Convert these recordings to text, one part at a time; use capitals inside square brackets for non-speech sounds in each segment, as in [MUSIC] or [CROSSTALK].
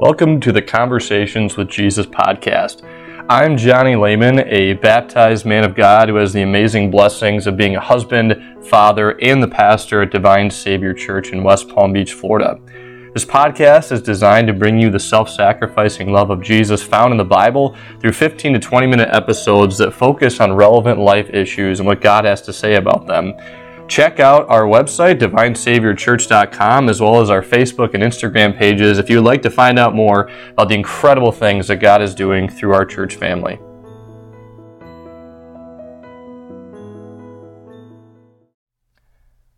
Welcome to the Conversations with Jesus podcast. I'm Johnny Lehman, a baptized man of God who has the amazing blessings of being a husband, father, and the pastor at Divine Savior Church in West Palm Beach, Florida. This podcast is designed to bring you the self sacrificing love of Jesus found in the Bible through 15 to 20 minute episodes that focus on relevant life issues and what God has to say about them. Check out our website, divinesaviorchurch.com, as well as our Facebook and Instagram pages if you would like to find out more about the incredible things that God is doing through our church family.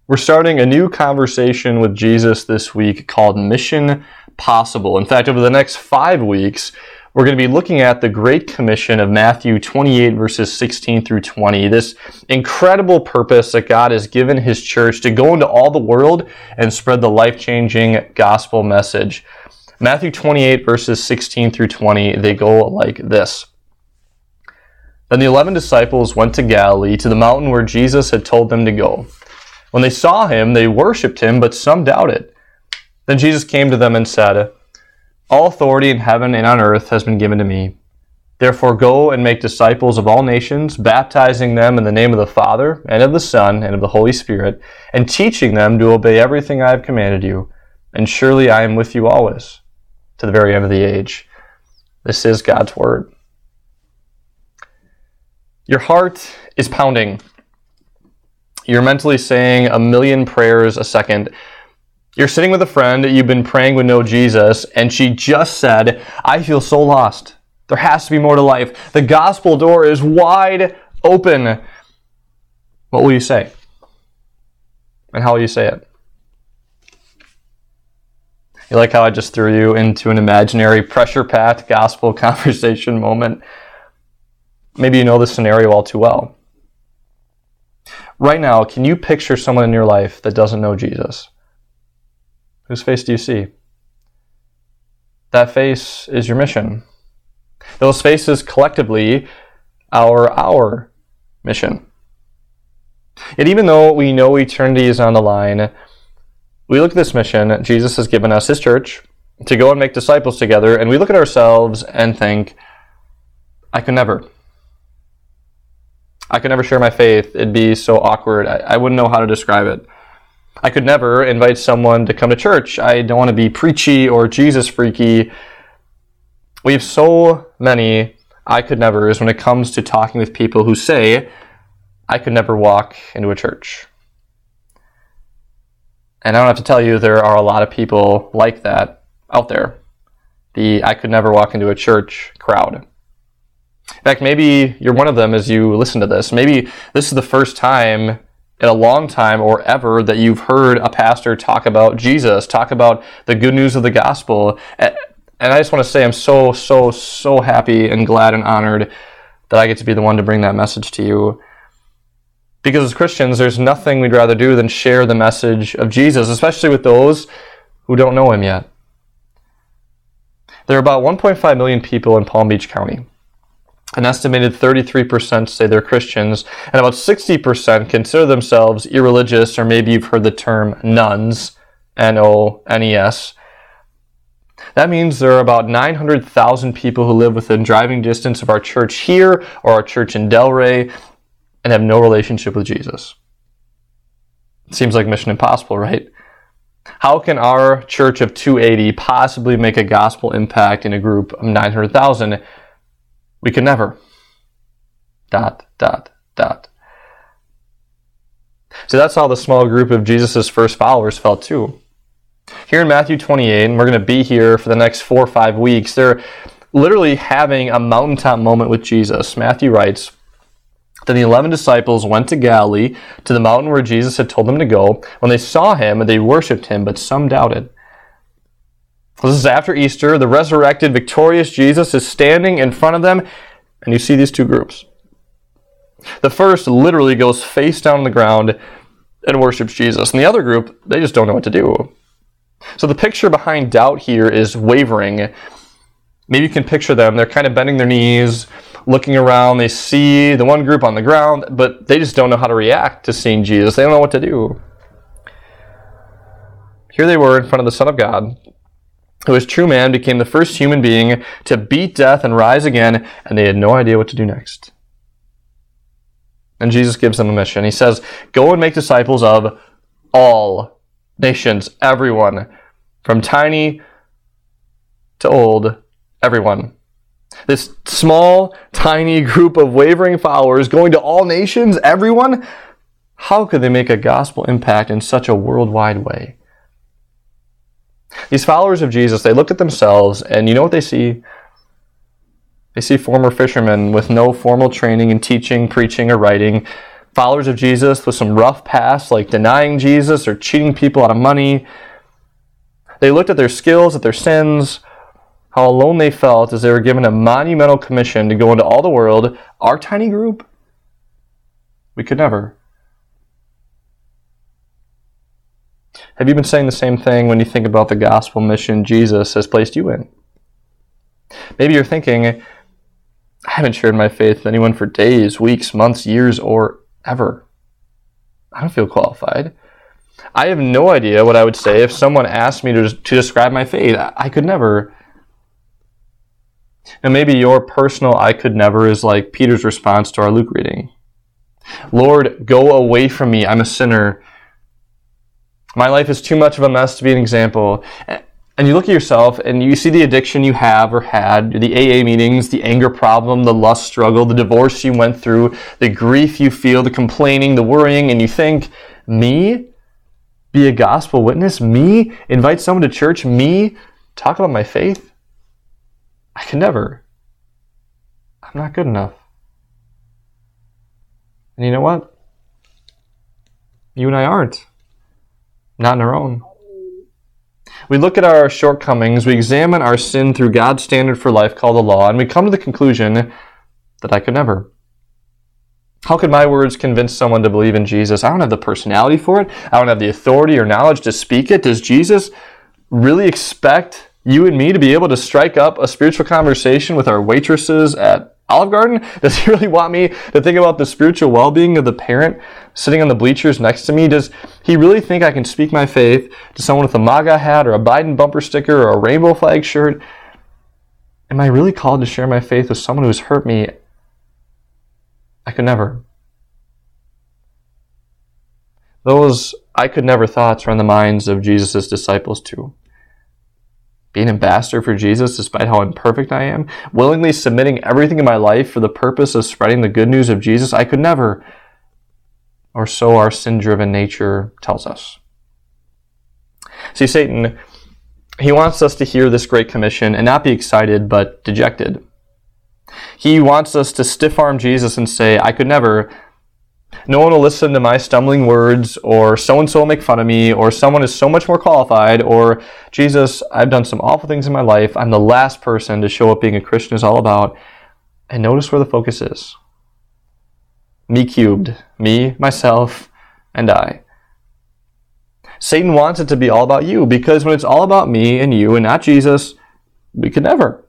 We're starting a new conversation with Jesus this week called Mission Possible. In fact, over the next five weeks, we're going to be looking at the Great Commission of Matthew 28, verses 16 through 20. This incredible purpose that God has given His church to go into all the world and spread the life changing gospel message. Matthew 28, verses 16 through 20, they go like this. Then the eleven disciples went to Galilee, to the mountain where Jesus had told them to go. When they saw him, they worshipped him, but some doubted. Then Jesus came to them and said, all authority in heaven and on earth has been given to me. Therefore, go and make disciples of all nations, baptizing them in the name of the Father, and of the Son, and of the Holy Spirit, and teaching them to obey everything I have commanded you. And surely I am with you always, to the very end of the age. This is God's Word. Your heart is pounding. You're mentally saying a million prayers a second. You're sitting with a friend you've been praying with no Jesus, and she just said, I feel so lost. There has to be more to life. The gospel door is wide open. What will you say? And how will you say it? You like how I just threw you into an imaginary pressure packed gospel [LAUGHS] conversation moment? Maybe you know this scenario all too well. Right now, can you picture someone in your life that doesn't know Jesus? Whose face do you see? That face is your mission. Those faces collectively are our mission. Yet, even though we know eternity is on the line, we look at this mission Jesus has given us, His church, to go and make disciples together, and we look at ourselves and think, I could never. I could never share my faith. It'd be so awkward. I, I wouldn't know how to describe it. I could never invite someone to come to church. I don't want to be preachy or Jesus freaky. We have so many I could nevers when it comes to talking with people who say, I could never walk into a church. And I don't have to tell you, there are a lot of people like that out there. The I could never walk into a church crowd. In fact, maybe you're one of them as you listen to this. Maybe this is the first time in a long time or ever that you've heard a pastor talk about Jesus, talk about the good news of the gospel. And I just want to say I'm so, so, so happy and glad and honored that I get to be the one to bring that message to you. Because as Christians, there's nothing we'd rather do than share the message of Jesus, especially with those who don't know him yet. There are about 1.5 million people in Palm Beach County. An estimated 33% say they're Christians, and about 60% consider themselves irreligious, or maybe you've heard the term nones, N O N E S. That means there are about 900,000 people who live within driving distance of our church here or our church in Delray and have no relationship with Jesus. Seems like mission impossible, right? How can our church of 280 possibly make a gospel impact in a group of 900,000? We can never. Dot, dot, dot. So that's how the small group of Jesus' first followers felt too. Here in Matthew 28, and we're going to be here for the next four or five weeks, they're literally having a mountaintop moment with Jesus. Matthew writes, Then the eleven disciples went to Galilee, to the mountain where Jesus had told them to go. When they saw him, they worshipped him, but some doubted. This is after Easter. The resurrected, victorious Jesus is standing in front of them, and you see these two groups. The first literally goes face down on the ground and worships Jesus, and the other group, they just don't know what to do. So the picture behind doubt here is wavering. Maybe you can picture them. They're kind of bending their knees, looking around. They see the one group on the ground, but they just don't know how to react to seeing Jesus. They don't know what to do. Here they were in front of the Son of God, who was true man, became the first human being to beat death and rise again, and they had no idea what to do next. And Jesus gives them a mission. He says, Go and make disciples of all nations, everyone, from tiny to old, everyone. This small, tiny group of wavering followers going to all nations, everyone, how could they make a gospel impact in such a worldwide way? These followers of Jesus, they look at themselves and you know what they see? They see former fishermen with no formal training in teaching, preaching, or writing, followers of Jesus with some rough past like denying Jesus or cheating people out of money. They looked at their skills, at their sins, how alone they felt as they were given a monumental commission to go into all the world. Our tiny group, we could never. Have you been saying the same thing when you think about the gospel mission Jesus has placed you in? Maybe you're thinking, I haven't shared my faith with anyone for days, weeks, months, years, or ever. I don't feel qualified. I have no idea what I would say if someone asked me to, to describe my faith. I could never. And maybe your personal I could never is like Peter's response to our Luke reading Lord, go away from me. I'm a sinner. My life is too much of a mess to be an example. And you look at yourself and you see the addiction you have or had, the AA meetings, the anger problem, the lust struggle, the divorce you went through, the grief you feel, the complaining, the worrying, and you think, me? Be a gospel witness? Me? Invite someone to church? Me? Talk about my faith? I can never. I'm not good enough. And you know what? You and I aren't not in our own. We look at our shortcomings, we examine our sin through God's standard for life called the law, and we come to the conclusion that I could never. How could my words convince someone to believe in Jesus? I don't have the personality for it. I don't have the authority or knowledge to speak it. Does Jesus really expect you and me to be able to strike up a spiritual conversation with our waitresses at Olive Garden? [LAUGHS] Does he really want me to think about the spiritual well being of the parent sitting on the bleachers next to me? Does he really think I can speak my faith to someone with a MAGA hat or a Biden bumper sticker or a rainbow flag shirt? Am I really called to share my faith with someone who has hurt me? I could never. Those I could never thoughts in the minds of Jesus' disciples too be an ambassador for Jesus despite how imperfect I am, willingly submitting everything in my life for the purpose of spreading the good news of Jesus, I could never. Or so our sin driven nature tells us. See, Satan, he wants us to hear this great commission and not be excited but dejected. He wants us to stiff arm Jesus and say, I could never, no one will listen to my stumbling words, or so and so will make fun of me, or someone is so much more qualified, or Jesus, I've done some awful things in my life. I'm the last person to show what being a Christian is all about. And notice where the focus is me cubed, me, myself, and I. Satan wants it to be all about you because when it's all about me and you and not Jesus, we can never.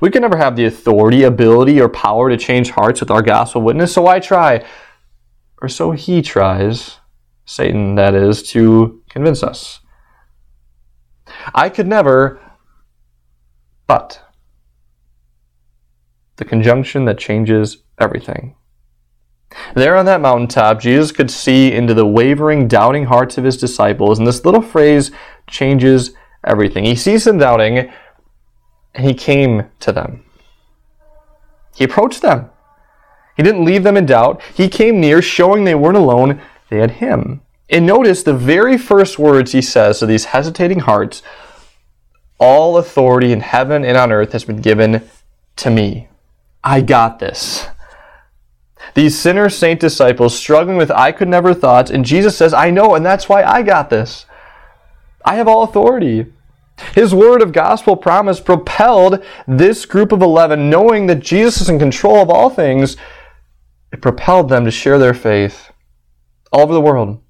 We can never have the authority, ability, or power to change hearts with our gospel witness, so why try? Or so he tries, Satan that is, to convince us. I could never, but the conjunction that changes everything. There on that mountaintop, Jesus could see into the wavering, doubting hearts of his disciples, and this little phrase changes everything. He sees them doubting, and he came to them. He approached them. He didn't leave them in doubt. He came near, showing they weren't alone, they had him. And notice the very first words he says to these hesitating hearts All authority in heaven and on earth has been given to me. I got this. These sinner saint disciples struggling with I could never thoughts, and Jesus says, I know, and that's why I got this. I have all authority. His word of gospel promise propelled this group of 11, knowing that Jesus is in control of all things, it propelled them to share their faith all over the world.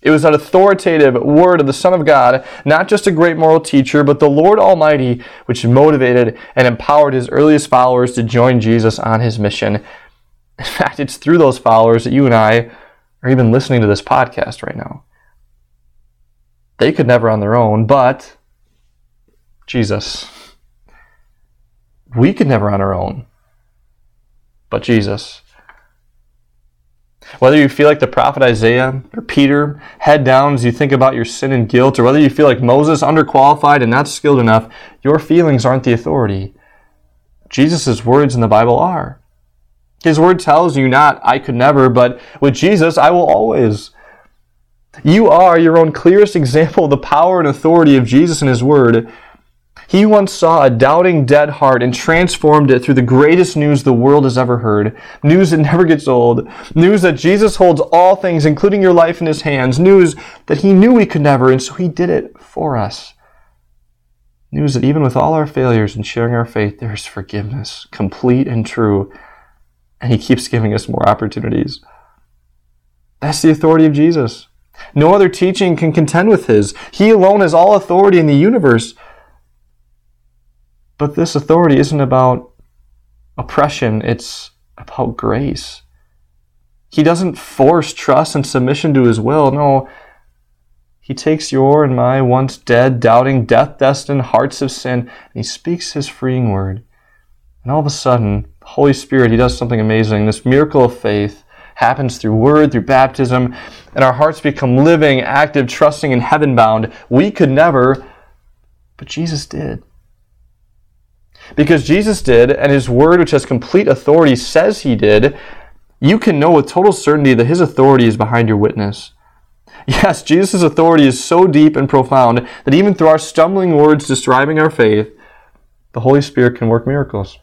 It was an authoritative word of the Son of God, not just a great moral teacher, but the Lord Almighty, which motivated and empowered his earliest followers to join Jesus on his mission. [LAUGHS] In fact, it's through those followers that you and I are even listening to this podcast right now. They could never on their own, but Jesus. We could never on our own, but Jesus. Whether you feel like the prophet Isaiah or Peter, head down as you think about your sin and guilt, or whether you feel like Moses, underqualified and not skilled enough, your feelings aren't the authority. Jesus' words in the Bible are. His word tells you not, I could never, but with Jesus, I will always. You are your own clearest example of the power and authority of Jesus and His word. He once saw a doubting, dead heart and transformed it through the greatest news the world has ever heard. News that never gets old. News that Jesus holds all things, including your life, in His hands. News that He knew we could never, and so He did it for us. News that even with all our failures in sharing our faith, there is forgiveness, complete and true, and He keeps giving us more opportunities. That's the authority of Jesus. No other teaching can contend with His. He alone has all authority in the universe. But this authority isn't about oppression, it's about grace. He doesn't force trust and submission to his will. No, he takes your and my once dead, doubting, death destined hearts of sin, and he speaks his freeing word. And all of a sudden, the Holy Spirit, he does something amazing. This miracle of faith happens through word, through baptism, and our hearts become living, active, trusting, and heaven bound. We could never, but Jesus did. Because Jesus did, and his word, which has complete authority, says he did, you can know with total certainty that his authority is behind your witness. [LAUGHS] Yes, Jesus' authority is so deep and profound that even through our stumbling words describing our faith, the Holy Spirit can work miracles.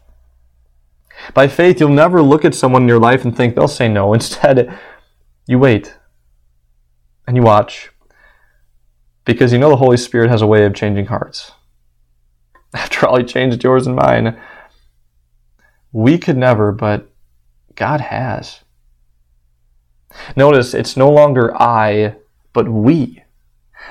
By faith, you'll never look at someone in your life and think they'll say no. [LAUGHS] Instead, you wait and you watch because you know the Holy Spirit has a way of changing hearts. After all, He changed yours and mine. We could never, but God has. Notice it's no longer I, but we.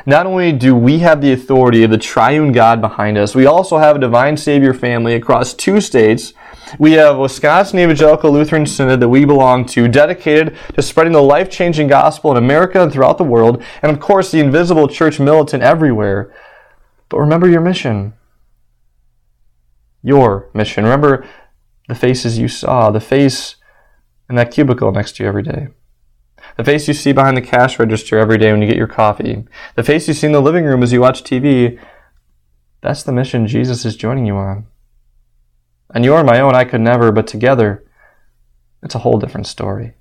Not only do we have the authority of the triune God behind us, we also have a divine Savior family across two states. We have Wisconsin Evangelical Lutheran Synod that we belong to, dedicated to spreading the life changing gospel in America and throughout the world, and of course, the invisible church militant everywhere. But remember your mission your mission. Remember the faces you saw, the face in that cubicle next to you every day. The face you see behind the cash register every day when you get your coffee. The face you see in the living room as you watch TV. That's the mission Jesus is joining you on. And you are my own, I could never, but together, it's a whole different story.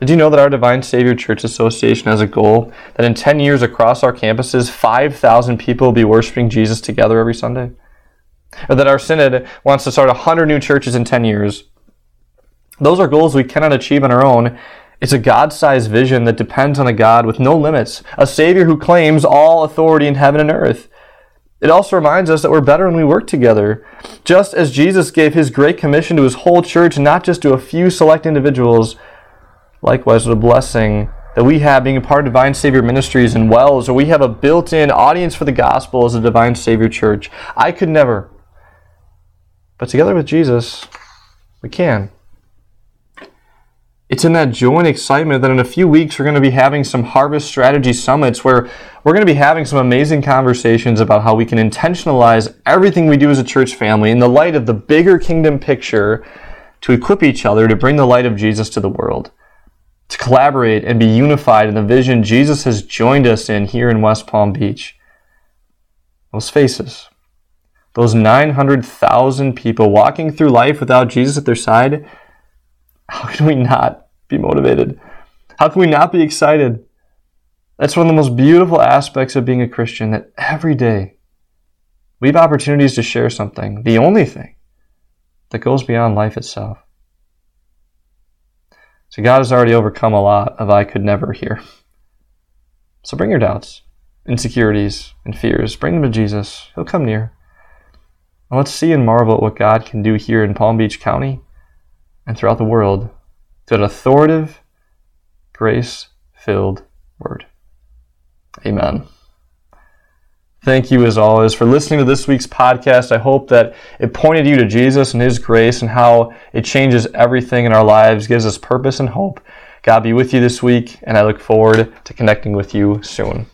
Did you know that our Divine Savior Church Association has a goal that in 10 years across our campuses, 5,000 people will be worshiping Jesus together every Sunday? Or that our synod wants to start 100 new churches in 10 years. Those are goals we cannot achieve on our own. It's a God sized vision that depends on a God with no limits, a Savior who claims all authority in heaven and earth. It also reminds us that we're better when we work together. Just as Jesus gave his great commission to his whole church, not just to a few select individuals, likewise, what a blessing that we have being a part of Divine Savior Ministries and WELS, or we have a built in audience for the gospel as a Divine Savior Church. I could never but together with Jesus, we can. It's in that joy and excitement that in a few weeks we're going to be having some harvest strategy summits where we're going to be having some amazing conversations about how we can intentionalize everything we do as a church family in the light of the bigger kingdom picture to equip each other to bring the light of Jesus to the world, to collaborate and be unified in the vision Jesus has joined us in here in West Palm Beach. Those faces, those 900,000 people walking through life without Jesus at their side, how can we not be motivated? How can we not be excited? That's one of the most beautiful aspects of being a Christian that every day we have opportunities to share something, the only thing that goes beyond life itself. So God has already overcome a lot of I could never hear. So bring your doubts, insecurities, and fears. Bring them to Jesus. He'll come near. And let's see and marvel at what God can do here in Palm Beach County and throughout the world through an authoritative, grace filled word. Amen. Thank you, as always, for listening to this week's podcast. I hope that it pointed you to Jesus and His grace and how it changes everything in our lives, gives us purpose and hope. God be with you this week, and I look forward to connecting with you soon.